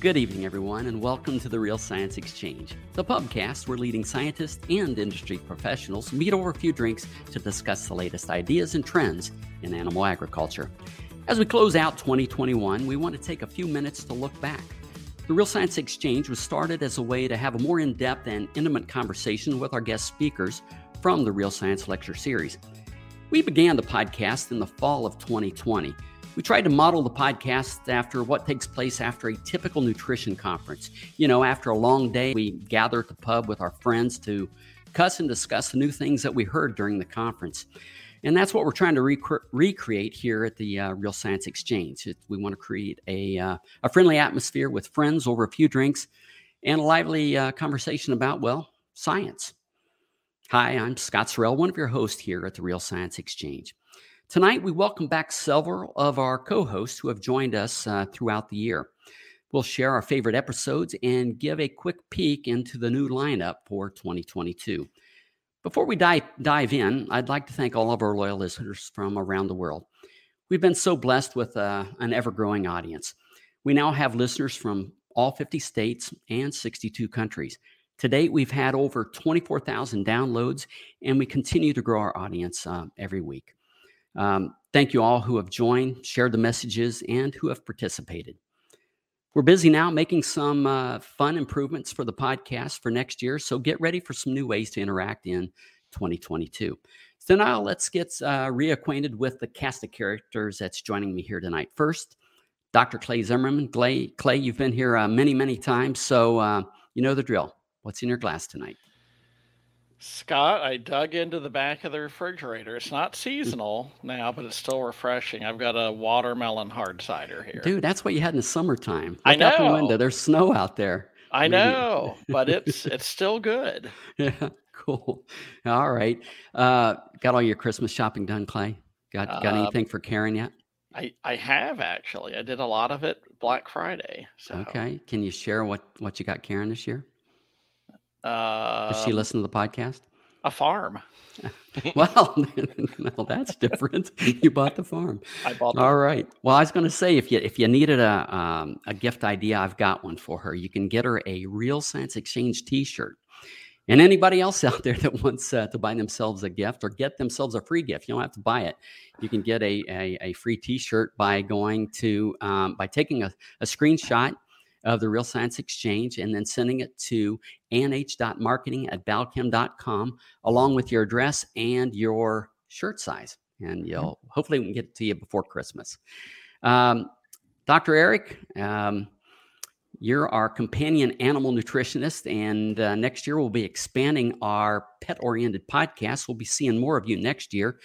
Good evening, everyone, and welcome to the Real Science Exchange, the pubcast where leading scientists and industry professionals meet over a few drinks to discuss the latest ideas and trends in animal agriculture. As we close out 2021, we want to take a few minutes to look back. The Real Science Exchange was started as a way to have a more in depth and intimate conversation with our guest speakers from the Real Science Lecture Series. We began the podcast in the fall of 2020 we tried to model the podcast after what takes place after a typical nutrition conference. You know, after a long day, we gather at the pub with our friends to cuss and discuss the new things that we heard during the conference. And that's what we're trying to rec- recreate here at the uh, Real Science Exchange. It, we want to create a, uh, a friendly atmosphere with friends over a few drinks and a lively uh, conversation about, well, science. Hi, I'm Scott Sorrell, one of your hosts here at the Real Science Exchange. Tonight, we welcome back several of our co hosts who have joined us uh, throughout the year. We'll share our favorite episodes and give a quick peek into the new lineup for 2022. Before we dive, dive in, I'd like to thank all of our loyal listeners from around the world. We've been so blessed with uh, an ever growing audience. We now have listeners from all 50 states and 62 countries. To date, we've had over 24,000 downloads, and we continue to grow our audience uh, every week. Um, thank you all who have joined, shared the messages, and who have participated. We're busy now making some uh, fun improvements for the podcast for next year, so get ready for some new ways to interact in 2022. So now let's get uh, reacquainted with the cast of characters that's joining me here tonight. First, Dr. Clay Zimmerman. Clay, Clay you've been here uh, many, many times, so uh, you know the drill. What's in your glass tonight? Scott, I dug into the back of the refrigerator. It's not seasonal now, but it's still refreshing. I've got a watermelon hard cider here. Dude, that's what you had in the summertime. Look I know. Out the window. There's snow out there. I know, but it's it's still good. Yeah, cool. All right. Uh, got all your Christmas shopping done, Clay? Got got uh, anything for Karen yet? I I have actually. I did a lot of it Black Friday. So. Okay. Can you share what what you got Karen this year? Uh, Does she listen to the podcast? A farm. well, well, that's different. you bought the farm. I bought. The- All right. Well, I was going to say if you if you needed a um, a gift idea, I've got one for her. You can get her a Real Science Exchange T-shirt. And anybody else out there that wants uh, to buy themselves a gift or get themselves a free gift, you don't have to buy it. You can get a a, a free T-shirt by going to um, by taking a, a screenshot of the Real Science Exchange and then sending it to anh.marketing at balchem.com along with your address and your shirt size. And mm-hmm. you'll hopefully we can get it to you before Christmas. Um, Dr. Eric, um, you're our companion animal nutritionist, and uh, next year we'll be expanding our pet oriented podcast. We'll be seeing more of you next year.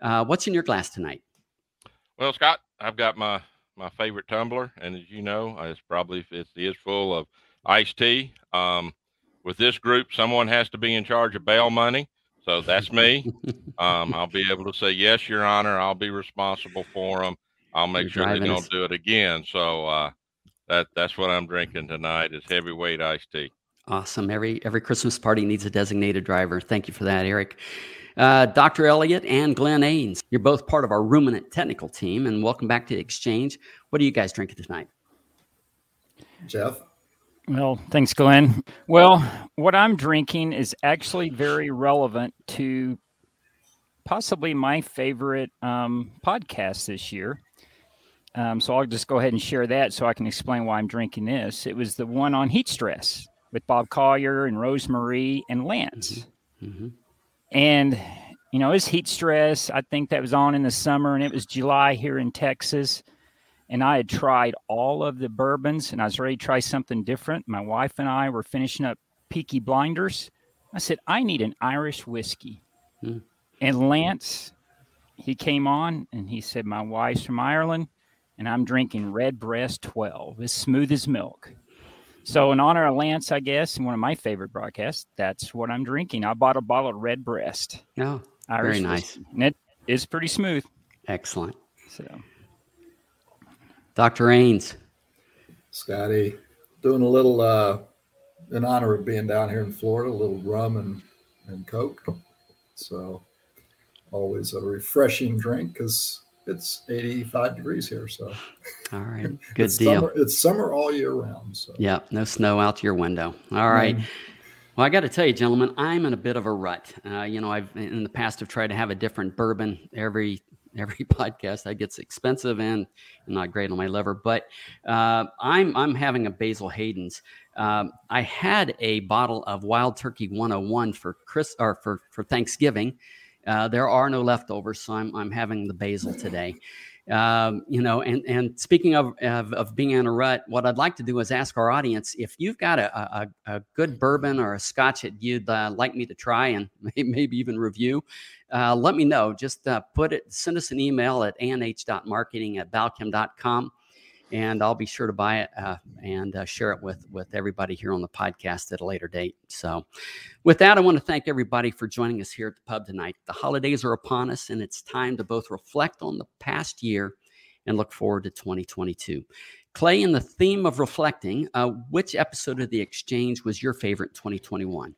Uh, what's in your glass tonight? Well, Scott, I've got my my favorite tumbler, and as you know, it's probably it is full of iced tea. Um, with this group, someone has to be in charge of bail money, so that's me. um, I'll be able to say yes, Your Honor. I'll be responsible for them. I'll make You're sure they don't us. do it again. So uh, that that's what I'm drinking tonight is heavyweight iced tea. Awesome. Every every Christmas party needs a designated driver. Thank you for that, Eric. Uh, Dr. Elliott and Glenn Ains, you're both part of our ruminant technical team, and welcome back to the Exchange. What are you guys drinking tonight? Jeff? Well, thanks, Glenn. Well, what I'm drinking is actually very relevant to possibly my favorite um, podcast this year. Um, so I'll just go ahead and share that so I can explain why I'm drinking this. It was the one on heat stress with Bob Collier and Rosemarie and Lance. Mm-hmm. Mm-hmm. And, you know, his heat stress. I think that was on in the summer and it was July here in Texas. And I had tried all of the bourbons and I was ready to try something different. My wife and I were finishing up Peaky Blinders. I said, I need an Irish whiskey. Mm. And Lance, he came on and he said, My wife's from Ireland and I'm drinking Redbreast 12. It's smooth as milk. So, in honor of Lance, I guess, and one of my favorite broadcasts, that's what I'm drinking. I bought a bottle of Redbreast. Oh, Irish very nice. And it is pretty smooth. Excellent. So, Dr. Ains. Scotty, doing a little, uh, in honor of being down here in Florida, a little rum and, and Coke. So, always a refreshing drink because it's 85 degrees here. So, all right, good it's deal. Summer, it's summer all year round. So, yeah, no snow out your window. All right. Mm. Well, I got to tell you, gentlemen, I'm in a bit of a rut. Uh, you know, I've in the past have tried to have a different bourbon every every podcast. That gets expensive and not great on my liver. But uh, I'm I'm having a Basil Hayden's. Um, I had a bottle of Wild Turkey 101 for Chris or for for Thanksgiving. Uh, there are no leftovers, so I'm I'm having the basil today. Um, you know, and and speaking of, of, of being in a rut, what I'd like to do is ask our audience if you've got a a, a good bourbon or a Scotch that you'd uh, like me to try and maybe even review. Uh, let me know. Just uh, put it, send us an email at anh.marketing at balchem.com and I'll be sure to buy it uh, and uh, share it with with everybody here on the podcast at a later date. So, with that, I want to thank everybody for joining us here at the pub tonight. The holidays are upon us, and it's time to both reflect on the past year and look forward to 2022. Clay, in the theme of reflecting, uh, which episode of the exchange was your favorite 2021?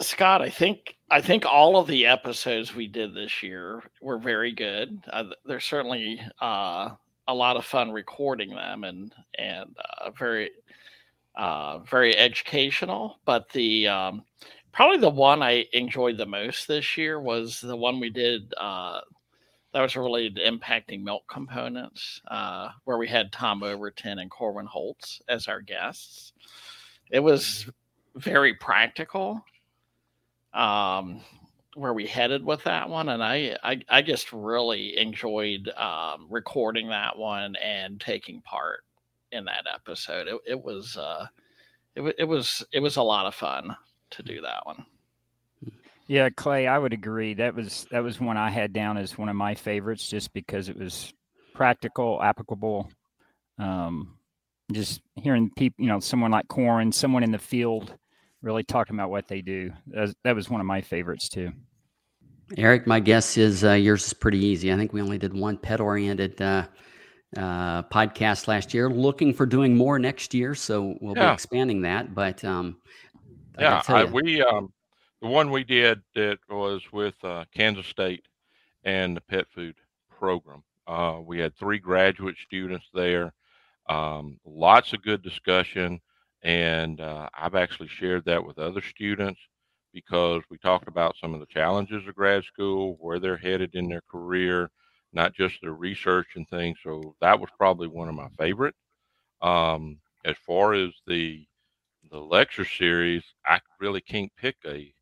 Scott, I think I think all of the episodes we did this year were very good. Uh, there's certainly uh, a lot of fun recording them and and uh, very uh, very educational. But the um, probably the one I enjoyed the most this year was the one we did uh, that was related to impacting milk components, uh, where we had Tom Overton and Corwin Holtz as our guests. It was very practical. Um, where we headed with that one, and I I, I just really enjoyed um, recording that one and taking part in that episode. It, it was uh, it, it was it was a lot of fun to do that one. Yeah, Clay, I would agree. That was that was one I had down as one of my favorites, just because it was practical, applicable. Um, just hearing people, you know, someone like Corwin, someone in the field, really talking about what they do. That was, that was one of my favorites too. Eric, my guess is uh, yours is pretty easy. I think we only did one pet oriented uh, uh, podcast last year. Looking for doing more next year, so we'll yeah. be expanding that. But um, yeah, I, we um, the one we did that was with uh, Kansas State and the pet food program. Uh, we had three graduate students there. Um, lots of good discussion, and uh, I've actually shared that with other students because we talked about some of the challenges of grad school, where they're headed in their career, not just their research and things. So that was probably one of my favorite. Um, as far as the the lecture series, I really can't pick a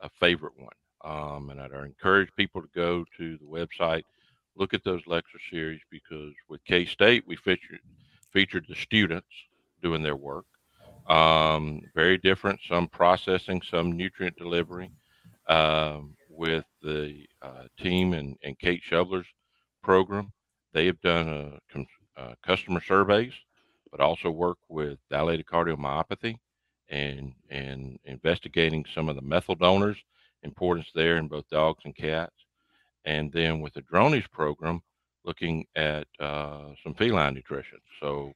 a favorite one. Um, and I'd encourage people to go to the website, look at those lecture series because with K State we featured featured the students doing their work. Um, very different, some processing, some nutrient delivery. Um, with the uh, team and, and Kate Shoveller's program, they have done uh, customer surveys, but also work with dilated cardiomyopathy and and investigating some of the methyl donors, importance there in both dogs and cats, and then with the Droney's program, looking at uh, some feline nutrition. So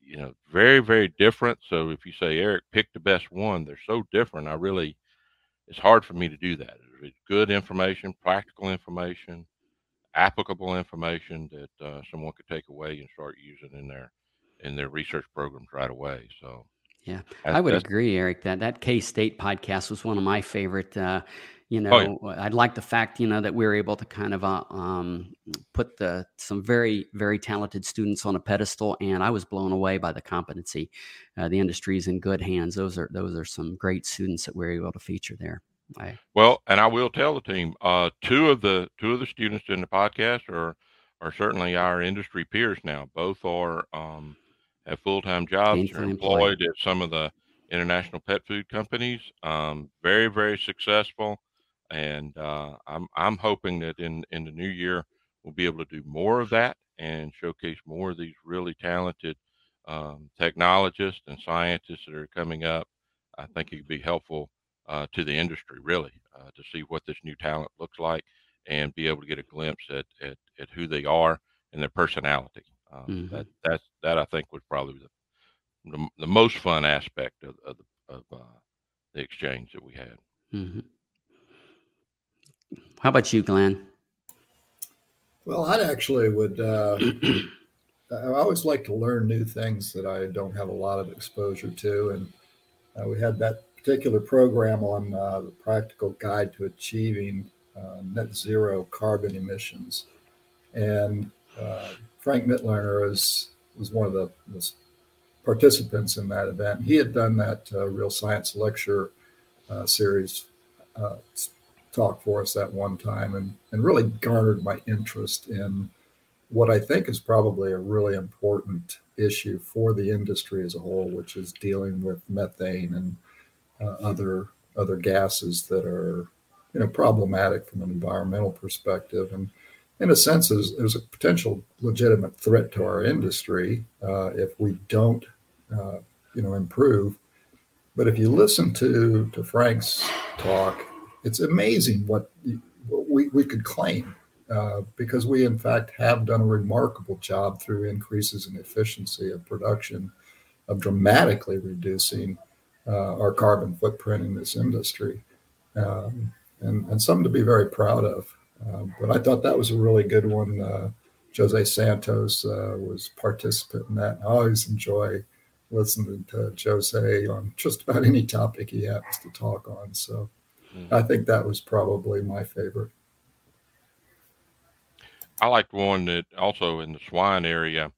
you know, very, very different. So if you say, Eric, pick the best one, they're so different. I really, it's hard for me to do that. It's good information, practical information, applicable information that uh, someone could take away and start using in their in their research programs right away. So, yeah, I would agree, Eric. That that K State podcast was one of my favorite. Uh, you know, oh, yeah. I like the fact, you know, that we are able to kind of uh, um, put the some very, very talented students on a pedestal, and I was blown away by the competency. Uh, the industry is in good hands. Those are those are some great students that we are able to feature there. I, well, and I will tell the team, uh, two of the two of the students in the podcast are are certainly our industry peers now. Both are um, have full time jobs, are employed, at some of the international pet food companies. Um, very, very successful and uh, I'm I'm hoping that in in the new year we'll be able to do more of that and showcase more of these really talented um, technologists and scientists that are coming up. I think it could be helpful uh, to the industry really uh, to see what this new talent looks like and be able to get a glimpse at at, at who they are and their personality. Um, mm-hmm. That that's that I think was probably the the, the most fun aspect of of, the, of uh, the exchange that we had. Mm-hmm. How about you, Glenn? Well, I actually would. Uh, I always like to learn new things that I don't have a lot of exposure to, and uh, we had that particular program on uh, the practical guide to achieving uh, net zero carbon emissions, and uh, Frank Mitloehner is was one of the, the, participants in that event. He had done that uh, real science lecture uh, series talk for us that one time, and and really garnered my interest in what I think is probably a really important issue for the industry as a whole, which is dealing with methane and uh, other other gases that are you know problematic from an environmental perspective and in a sense there's, there's a potential legitimate threat to our industry uh, if we don't uh, you know improve but if you listen to to frank's talk it's amazing what, what we, we could claim uh, because we, in fact, have done a remarkable job through increases in efficiency of production of dramatically reducing uh, our carbon footprint in this industry. Um, and, and something to be very proud of. Uh, but I thought that was a really good one. Uh, Jose Santos uh, was participant in that. I always enjoy listening to Jose on just about any topic he happens to talk on. So mm-hmm. I think that was probably my favorite. I liked one that also in the swine area,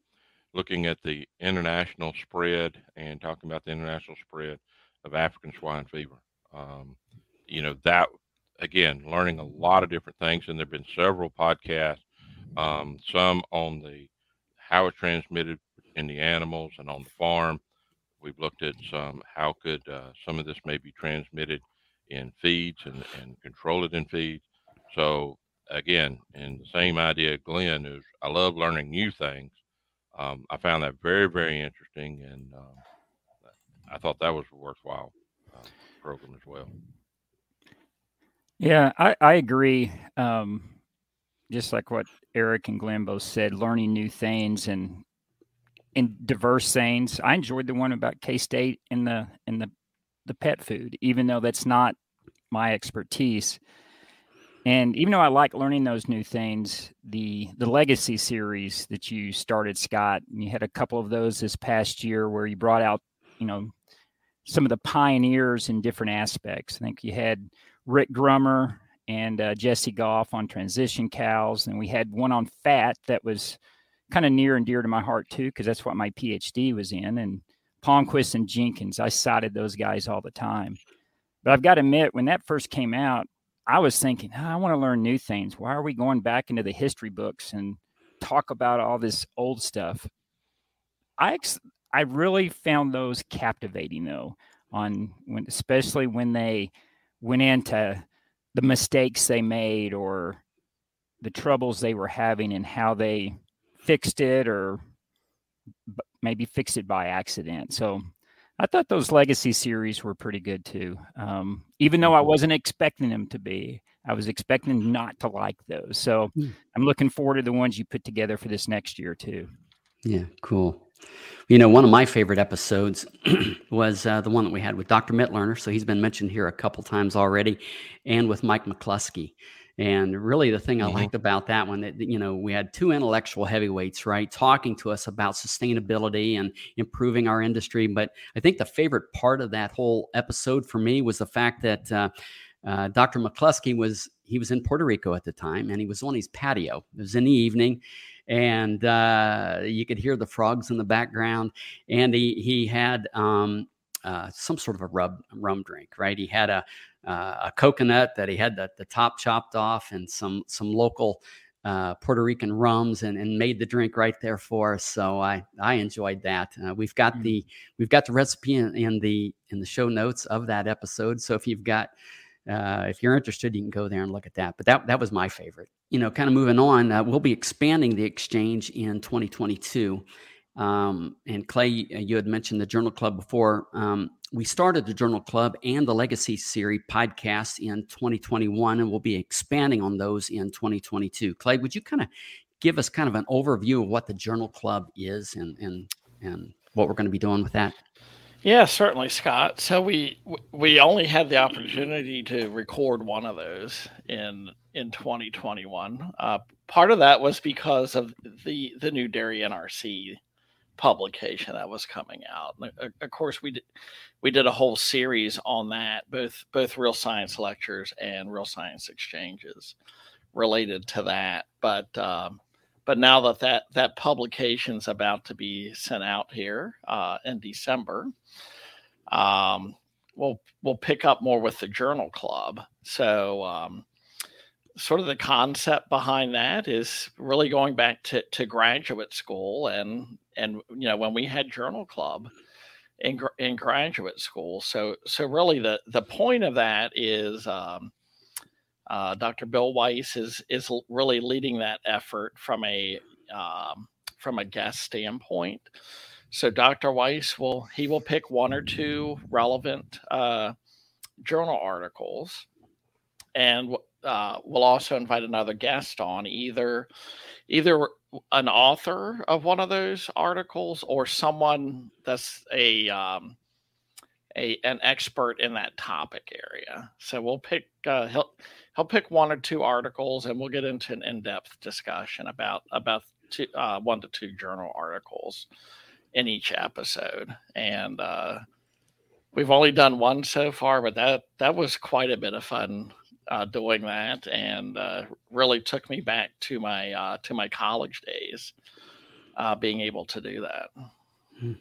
looking at the international spread and talking about the international spread of African swine fever. Um, you know, that again, learning a lot of different things. And there have been several podcasts, um, some on the how it's transmitted in the animals and on the farm. We've looked at some how could uh, some of this may be transmitted in feeds and, and control it in feeds. So again, and the same idea, Glenn, is I love learning new things. Um, I found that very, very interesting, and um, I thought that was a worthwhile uh, program as well. Yeah, I, I agree. Um, just like what Eric and Glenn both said, learning new things and in diverse things. I enjoyed the one about K State in the in the the pet food, even though that's not my expertise. And even though I like learning those new things, the the legacy series that you started, Scott, you had a couple of those this past year where you brought out, you know, some of the pioneers in different aspects. I think you had Rick Grummer and uh, Jesse Goff on transition cows, and we had one on fat that was kind of near and dear to my heart too, because that's what my PhD was in. And Palmquist and Jenkins, I cited those guys all the time. But I've got to admit, when that first came out, I was thinking, oh, I want to learn new things. Why are we going back into the history books and talk about all this old stuff? I ex- I really found those captivating though, on when especially when they went into the mistakes they made or the troubles they were having and how they fixed it or maybe fixed it by accident. So I thought those legacy series were pretty good too. Um, even though I mm-hmm. wasn't expecting them to be, I was expecting not to like those. So hmm. I'm looking forward to the ones you put together for this next year too. Yeah, cool. You know, one of my favorite episodes was uh, the one that we had with Dr. Mitloehner. So he's been mentioned here a couple times already, and with Mike McCloskey. And really, the thing I mm-hmm. liked about that one that you know we had two intellectual heavyweights, right, talking to us about sustainability and improving our industry. But I think the favorite part of that whole episode for me was the fact that uh, uh, Dr. McCloskey was he was in Puerto Rico at the time, and he was on his patio. It was in the evening, and uh, you could hear the frogs in the background. And he he had um, uh, some sort of a rub, rum drink, right? He had a uh, a coconut that he had the, the top chopped off and some some local uh, Puerto Rican rums and, and made the drink right there for us. So I I enjoyed that. Uh, we've got mm. the we've got the recipe in, in, the in the show notes of that episode. So if you've got uh, if you're interested, you can go there and look at that. But that that was my favorite. You know, kind of moving on. Uh, we'll be expanding the exchange in 2022. Um, and Clay, you had mentioned the Journal Club before. Um, we started the Journal Club and the Legacy Series podcast in 2021, and we'll be expanding on those in 2022. Clay, would you kind of give us kind of an overview of what the Journal Club is and and and what we're going to be doing with that? Yeah, certainly, Scott. So we we only had the opportunity to record one of those in in 2021. Uh, part of that was because of the the new dairy NRC publication that was coming out. Of course, we did we did a whole series on that, both both real science lectures and real science exchanges related to that. But um, but now that that that publication's about to be sent out here uh, in December, um, we'll we'll pick up more with the journal club. So, um, sort of the concept behind that is really going back to, to graduate school and and you know when we had journal club in in graduate school. So so really the the point of that is. Um, uh, Dr. Bill Weiss is is really leading that effort from a um, from a guest standpoint. So Dr. Weiss will he will pick one or two relevant uh, journal articles, and uh, we'll also invite another guest on either either an author of one of those articles or someone that's a um, a an expert in that topic area. So we'll pick uh, he'll he'll pick one or two articles, and we'll get into an in depth discussion about about two, uh, one to two journal articles in each episode. And uh, we've only done one so far, but that that was quite a bit of fun uh, doing that, and uh, really took me back to my uh, to my college days, uh, being able to do that. Hmm.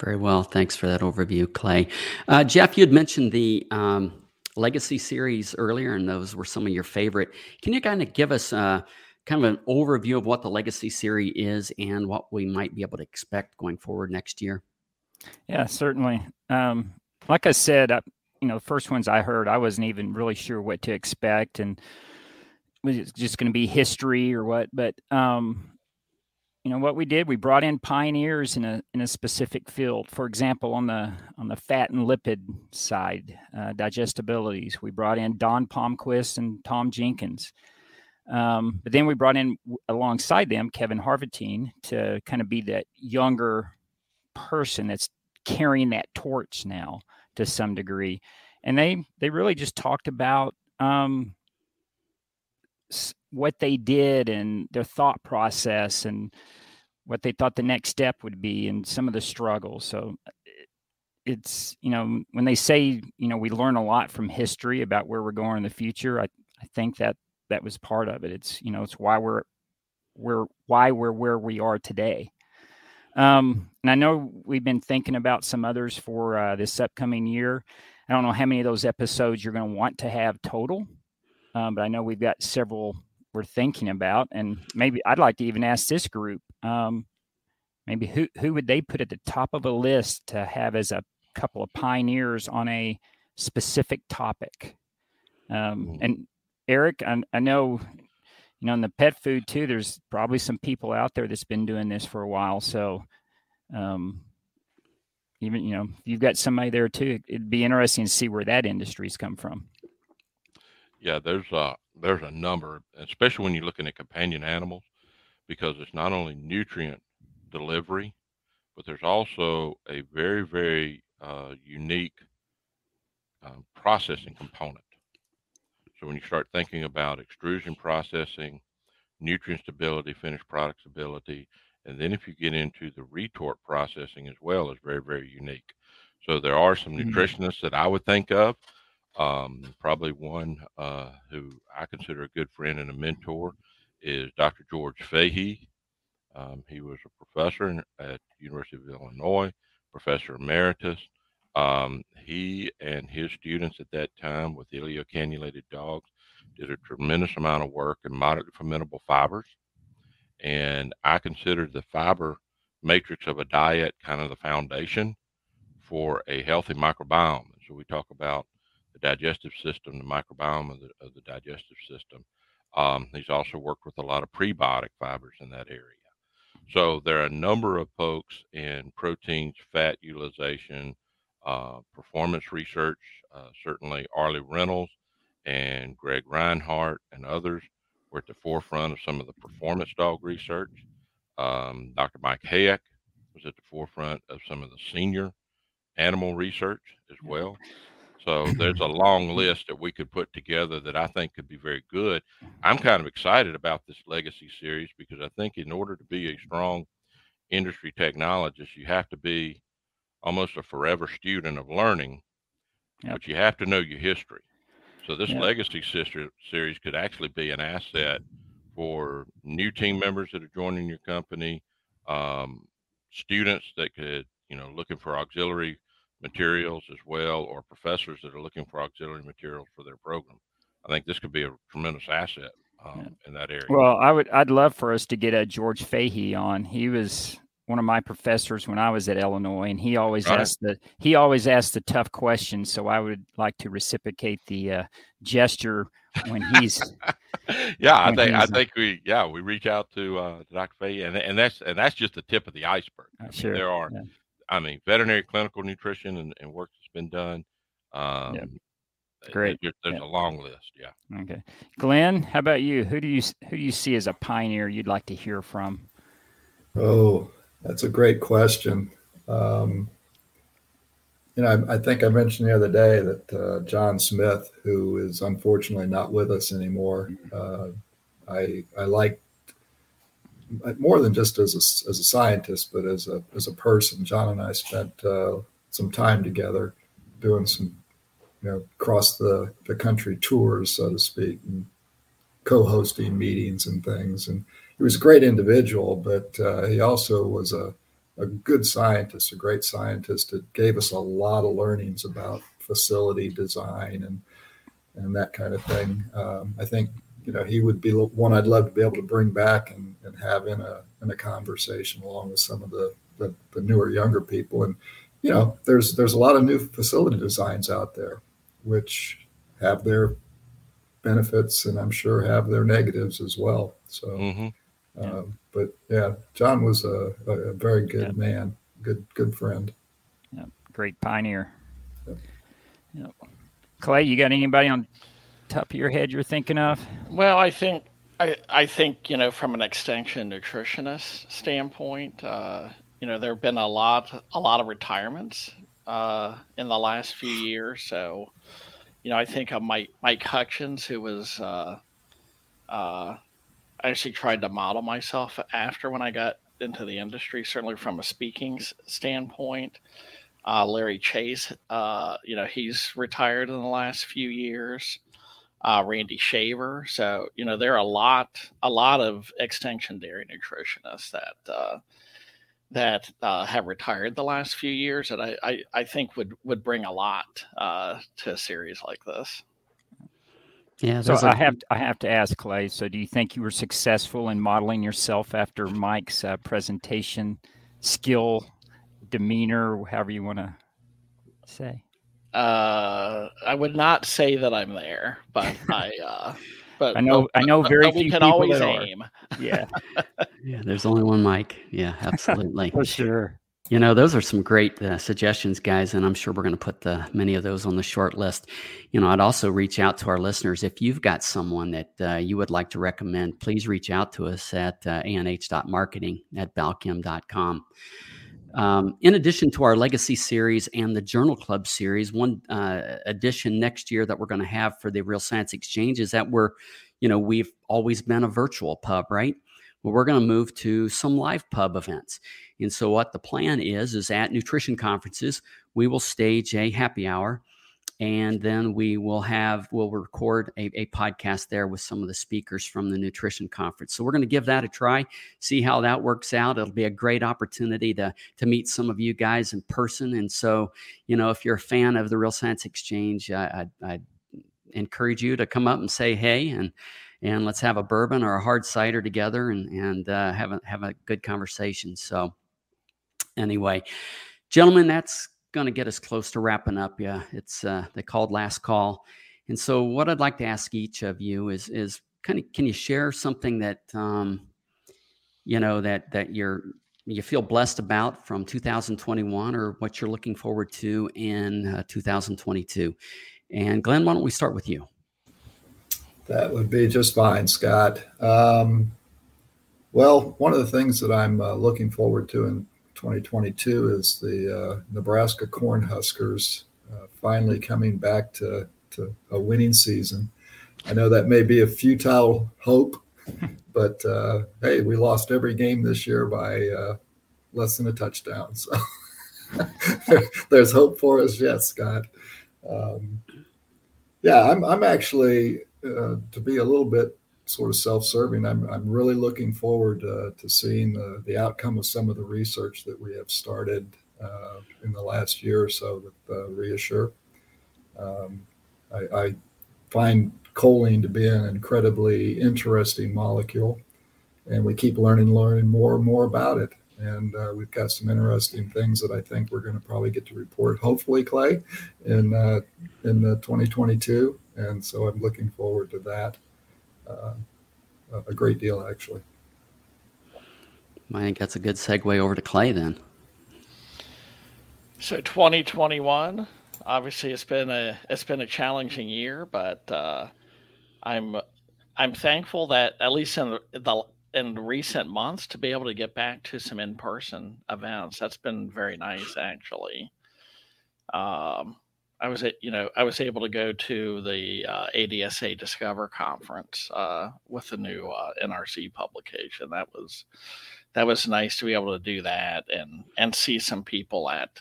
Very well. Thanks for that overview, Clay. Uh, Jeff, you had mentioned the um, legacy series earlier, and those were some of your favorite. Can you kind of give us uh, kind of an overview of what the legacy series is and what we might be able to expect going forward next year? Yeah, certainly. Um, like I said, I, you know, the first ones I heard, I wasn't even really sure what to expect, and was it just going to be history or what? But um, you know what we did we brought in pioneers in a in a specific field for example on the on the fat and lipid side uh, digestibilities we brought in don palmquist and tom jenkins um, but then we brought in alongside them Kevin Harvatine to kind of be that younger person that's carrying that torch now to some degree. And they they really just talked about um, what they did and their thought process and what they thought the next step would be and some of the struggles. So it's you know when they say you know we learn a lot from history about where we're going in the future. I I think that that was part of it. It's you know it's why we're we're why we're where we are today. Um, and I know we've been thinking about some others for uh, this upcoming year. I don't know how many of those episodes you're going to want to have total, um, but I know we've got several we're thinking about, and maybe I'd like to even ask this group, um, maybe who who would they put at the top of a list to have as a couple of pioneers on a specific topic? Um, and Eric, I, I know, you know, in the pet food too, there's probably some people out there that's been doing this for a while. So, um, even you know, you've got somebody there too. It'd be interesting to see where that industry's come from. Yeah, there's a there's a number, especially when you're looking at companion animals, because it's not only nutrient delivery, but there's also a very very uh, unique uh, processing component so when you start thinking about extrusion processing, nutrient stability, finished product stability, and then if you get into the retort processing as well, is very, very unique. So there are some mm-hmm. nutritionists that I would think of. Um, probably one uh, who I consider a good friend and a mentor is Dr. George Fahey. Um, he was a professor at University of Illinois, professor emeritus. Um, he and his students at that time with ileocannulated dogs did a tremendous amount of work in moderately fermentable fibers. And I consider the fiber matrix of a diet kind of the foundation for a healthy microbiome. So we talk about the digestive system, the microbiome of the, of the digestive system. Um, he's also worked with a lot of prebiotic fibers in that area. So there are a number of folks in proteins, fat utilization, uh, performance research. Uh, certainly, Arleigh Reynolds and Greg Reinhart and others were at the forefront of some of the performance dog research. Um, Dr. Mike Hayek was at the forefront of some of the senior animal research as well. So there's a long list that we could put together that I think could be very good. I'm kind of excited about this legacy series because I think in order to be a strong industry technologist, you have to be almost a forever student of learning, yep. but you have to know your history. So this yep. legacy sister series could actually be an asset for new team members that are joining your company, um, students that could, you know, looking for auxiliary materials as well, or professors that are looking for auxiliary materials for their program. I think this could be a tremendous asset um, yeah. in that area. Well, I would, I'd love for us to get a George Fahey on. He was one of my professors when I was at Illinois, and he always right. asked the he always asked the tough questions. So I would like to reciprocate the uh, gesture when he's. yeah, when I think I think we yeah we reach out to uh, Dr. Fahey, and and that's and that's just the tip of the iceberg. I mean, sure. There are, yeah. I mean, veterinary clinical nutrition and, and work that's been done. Um, yeah. Great. There's, there's yeah. a long list. Yeah. Okay, Glenn, how about you? Who do you who do you see as a pioneer you'd like to hear from? Oh, that's a great question. Um, you know, I, I, think I mentioned the other day that uh, John Smith, who is unfortunately not with us anymore, uh, I I like more than just as a, as a scientist, but as a as a person. John and I spent uh, some time together doing some, you know, cross the the country tours, so to speak, and co-hosting meetings and things. And he was a great individual, but uh, he also was a a good scientist, a great scientist It gave us a lot of learnings about facility design and and that kind of thing. Um, I think you know he would be one I'd love to be able to bring back and, and have in a in a conversation along with some of the, the, the newer younger people. And you know there's there's a lot of new facility designs out there which have their benefits and I'm sure have their negatives as well. So. Mm-hmm. Um, but yeah, John was a, a very good yeah. man, good good friend. Yeah, great pioneer. Yeah. Yep. Clay, you got anybody on top of your head you're thinking of? Well, I think I I think you know from an extension nutritionist standpoint, uh, you know there have been a lot a lot of retirements uh, in the last few years. So, you know, I think of Mike Mike Hutjens, who was uh, uh I actually tried to model myself after when I got into the industry, certainly from a speaking standpoint. Uh, Larry Chase, uh, you know, he's retired in the last few years. Uh, Randy Shaver. So, you know, there are a lot, a lot of extension dairy nutritionists that uh, that uh, have retired the last few years that I, I, I think would would bring a lot uh, to a series like this. Yeah. So I have I have to ask Clay. So do you think you were successful in modeling yourself after Mike's uh, presentation skill, demeanor, however you want to say? Uh, I would not say that I'm there, but I. Uh, but I know but, I know very but, few we can people always that aim. Are. Yeah. yeah. There's only one Mike. Yeah. Absolutely. For sure. You know, those are some great uh, suggestions, guys, and I'm sure we're going to put the many of those on the short list. You know, I'd also reach out to our listeners if you've got someone that uh, you would like to recommend. Please reach out to us at uh, anh.marketing at balchem.com. Um, in addition to our legacy series and the Journal Club series, one uh, addition next year that we're going to have for the Real Science Exchange is that we're, you know, we've always been a virtual pub, right? Well, we're going to move to some live pub events. And so what the plan is is at nutrition conferences, we will stage a happy hour and then we will have we'll record a, a, podcast there with some of the speakers from the nutrition conference. So we're going to give that a try see how that works out. It'll be a great opportunity to to meet some of you guys in person. And so you know if you're a fan of the real science exchange i, I, I encourage you to come up and say hey and and let's have a bourbon or a hard cider together and and uh, have a have a good conversation. So anyway, gentlemen, that's going to get us close to wrapping up. Yeah, it's uh, they called last call, and so what I'd like to ask each of you is is kind of can you share something that um, you know that that you're you feel blessed about from 2021 or what you're looking forward to in uh, 2022 and glenn why don't we start with you? That would be just fine scott. Um, well one of the things that i'm uh, looking forward to in 2022 is the uh, Nebraska Cornhuskers uh, finally coming back to, to a winning season. I know that may be a futile hope, but uh, hey, we lost every game this year by uh, less than a touchdown. So there's hope for us yet, Scott. Um, yeah, I'm, I'm actually, uh, to be a little bit sort of self-serving, I'm, I'm really looking forward uh, to seeing the, the outcome of some of the research that we have started uh, in the last year or so with uh, ReaShure. Um, I, I, find choline to be an incredibly interesting molecule, and we keep learning, learning more and more about it. And uh, we've got some interesting things that I think we're going to probably get to report, hopefully, Clay, in uh, in 2022. And so I'm looking forward to that a great deal, actually. I think that's a good segue over to Clay then. So 2021, obviously it's been a it's been a challenging year, but uh, I'm I'm thankful that at least in the in recent months to be able to get back to some in person events. That's been very nice, actually. Um, I was you know I was able to go to the uh, ADSA Discover conference uh, with the new uh, NRC publication. That was that was nice to be able to do that and and see some people at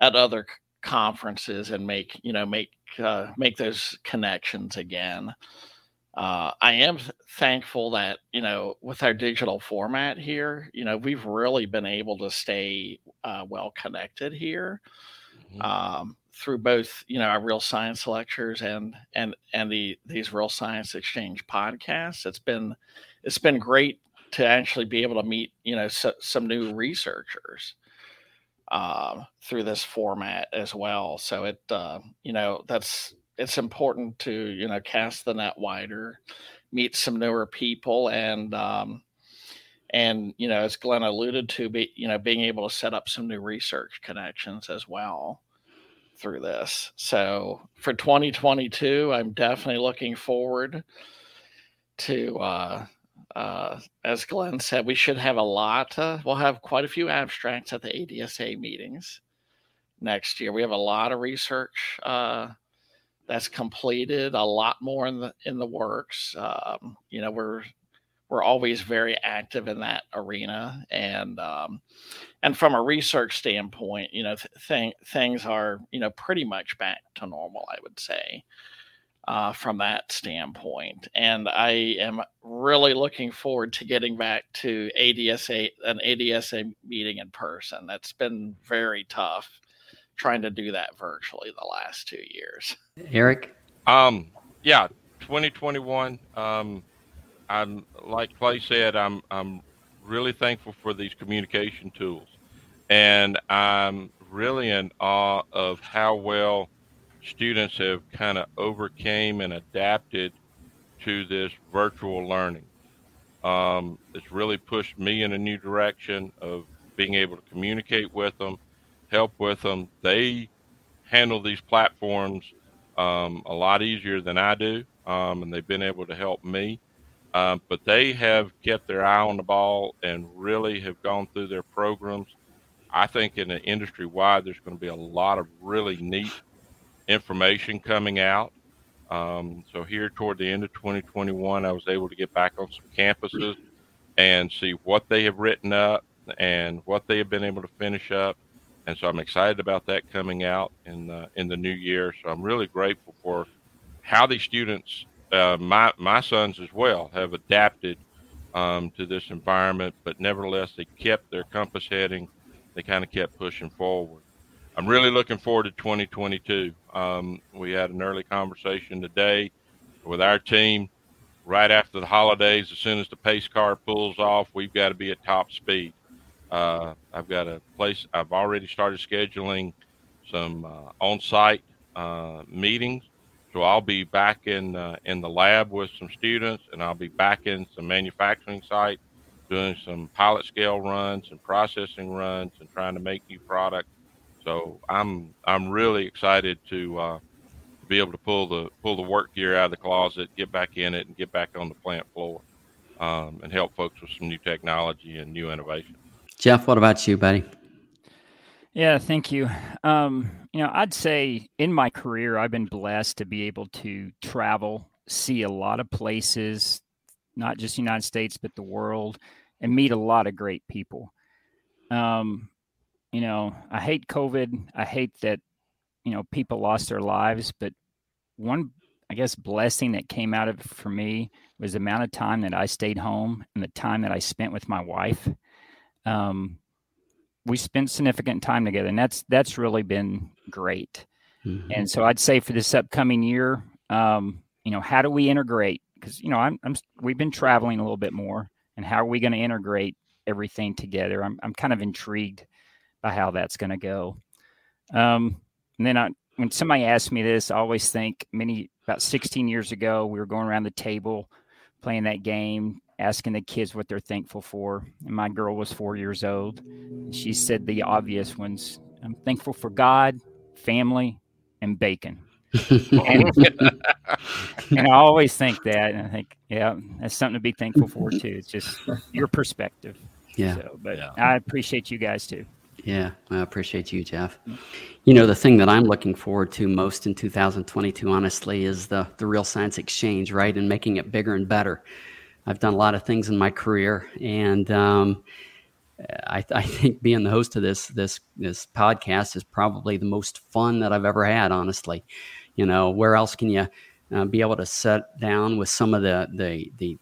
at other conferences and make you know make uh, make those connections again. Uh, I am thankful that you know with our digital format here, you know we've really been able to stay uh, well connected here. Mm-hmm. Um, through both you know our real science lectures and and and the these real science exchange podcasts. It's been it's been great to actually be able to meet you know so, some new researchers uh, through this format as well. So it uh, you know that's it's important to you know cast the net wider meet some newer people and um, and you know as glenn alluded to be you know being able to set up some new research connections as well through this. So for 2022, I'm definitely looking forward to, uh, uh, as Glenn said, we should have a lot. Uh, we'll have quite a few abstracts at the ADSA meetings next year. We have a lot of research uh, that's completed, a lot more in the in the works. Um, you know, we're we're always very active in that arena and um, and from a research standpoint you know th- things are you know pretty much back to normal i would say uh, from that standpoint. And i am really looking forward to getting back to adsa an adsa meeting in person. That's been very tough trying to do that virtually the last two years. Eric? Um yeah 2021 um I'm like Clay said, I'm I'm really thankful for these communication tools, and I'm really in awe of how well students have kind of overcame and adapted to this virtual learning. Um, it's really pushed me in a new direction of being able to communicate with them, help with them. They handle these platforms um, a lot easier than I do, um, and they've been able to help me. Um, but they have kept their eye on the ball and really have gone through their programs. I think in the industry wide, there's going to be a lot of really neat information coming out. Um, so here toward the end of 2021, I was able to get back on some campuses and see what they have written up and what they have been able to finish up. And so I'm excited about that coming out in the, in the new year. So I'm really grateful for how these students uh, my my sons as well have adapted um, to this environment, but nevertheless they kept their compass heading. They kind of kept pushing forward. I'm really looking forward to 2022. Um, we had an early conversation today with our team. Right after the holidays, as soon as the pace car pulls off, we've got to be at top speed. Uh, I've got a place. I've already started scheduling some uh, on-site uh, meetings so I'll be back in uh, in the lab with some students, and I'll be back in some manufacturing site doing some pilot scale runs and processing runs and trying to make new product. So I'm I'm really excited to uh, be able to pull the pull the work gear out of the closet, get back in it, and get back on the plant floor, um, and help folks with some new technology and new innovation. Jeff, what about you, buddy? Yeah, thank you. Um, you know, I'd say in my career, I've been blessed to be able to travel, see a lot of places, not just the United States, but the world, and meet a lot of great people. Um, you know, I hate COVID. I hate that, you know, people lost their lives, but one, I guess, blessing that came out of it for me was the amount of time that I stayed home and the time that I spent with my wife. Um, we spent significant time together, and that's that's really been great. Mm-hmm. And so I'd say for this upcoming year, um, you know, how do we integrate? Because you know, I'm, I'm we've been traveling a little bit more, and how are we going to integrate everything together? I'm I'm kind of intrigued by how that's going to go. Um, and then I, when somebody asks me this, I always think many about 16 years ago, we were going around the table playing that game, asking the kids what they're thankful for. And my girl was four years old. She said the obvious ones I'm thankful for God, family, and bacon. and, and, I always think that, and I think, yeah, that's something to be thankful for too. It's just your perspective. Yeah. So, but yeah. I appreciate you guys too. Yeah, I appreciate you, Jeff. You know, the thing that I'm looking forward to most in 2022, honestly, is the the Real Science Exchange, right, and making it bigger and better. I've done a lot of things in my career, and um, I, I, think being the host of this this this podcast is probably the most fun that I've ever had. Honestly, you know, where else can you uh, be able to sit down with some of the the the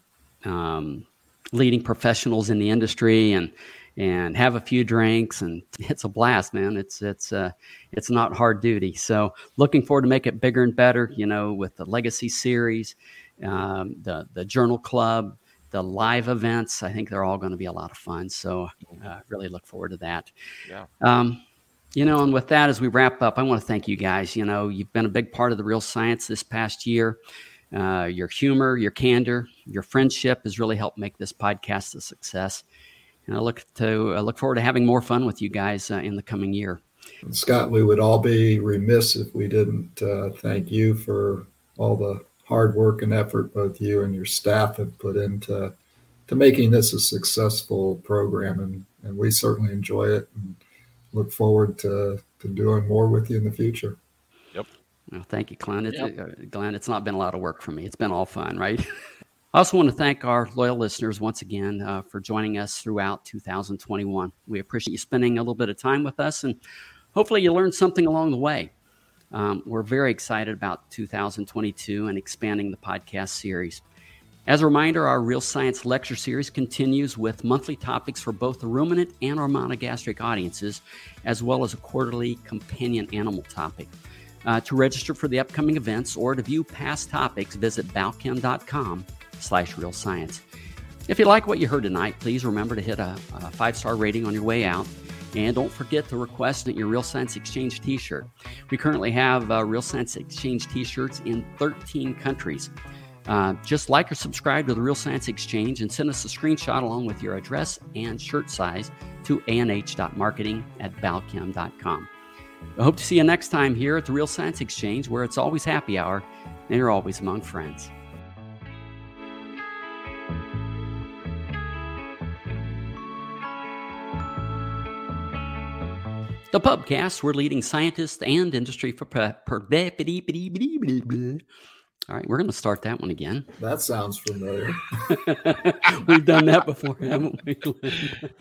um, leading professionals in the industry and and have a few drinks and it's a blast man. It's it's uh it's not hard duty. So looking forward to make it bigger and better you know with the legacy series um, the the journal club the live events. I think they're all going to be a lot of fun. So uh, really look forward to that. Yeah. Um, you know and with that as we wrap up i want to thank you guys. You know you've been a big part of the real science this past year. Uh, your humor your candor your friendship has really helped make this podcast a success and I look to I look forward to having more fun with you guys uh, in the coming year. Scott, we would all be remiss if we didn't uh, thank you for all the hard work and effort both you and your staff have put into to making this a successful program, and, and we certainly enjoy it and look forward to, to doing more with you in the future. Yep. Well, thank you, Glenn. It's, yep. uh, Glenn, it's not been a lot of work for me. It's been all fun, right? I also want to thank our loyal listeners once again uh, for joining us throughout 2021. We appreciate you spending a little bit of time with us, and hopefully, you learned something along the way. Um, we're very excited about 2022 and expanding the podcast series. As a reminder, our Real Science lecture series continues with monthly topics for both the ruminant and our monogastric audiences, as well as a quarterly companion animal topic. Uh, to register for the upcoming events or to view past topics, visit balchem.com slash real science. If you like what you heard tonight, please remember to hit a, a five star rating on your way out. And don't forget to request your Real Science Exchange t shirt. We currently have uh, Real Science Exchange t shirts in 13 countries. Uh, just like or subscribe to the Real Science Exchange and send us a screenshot along with your address and shirt size to anh.marketing at balchem.com. I hope to see you next time here at the Real Science Exchange, where it's always happy hour and you're always among friends. The Pubcast, we're leading scientists and industry for. Per, per, all right, we're going to start that one again. That sounds familiar. We've done that before, haven't we?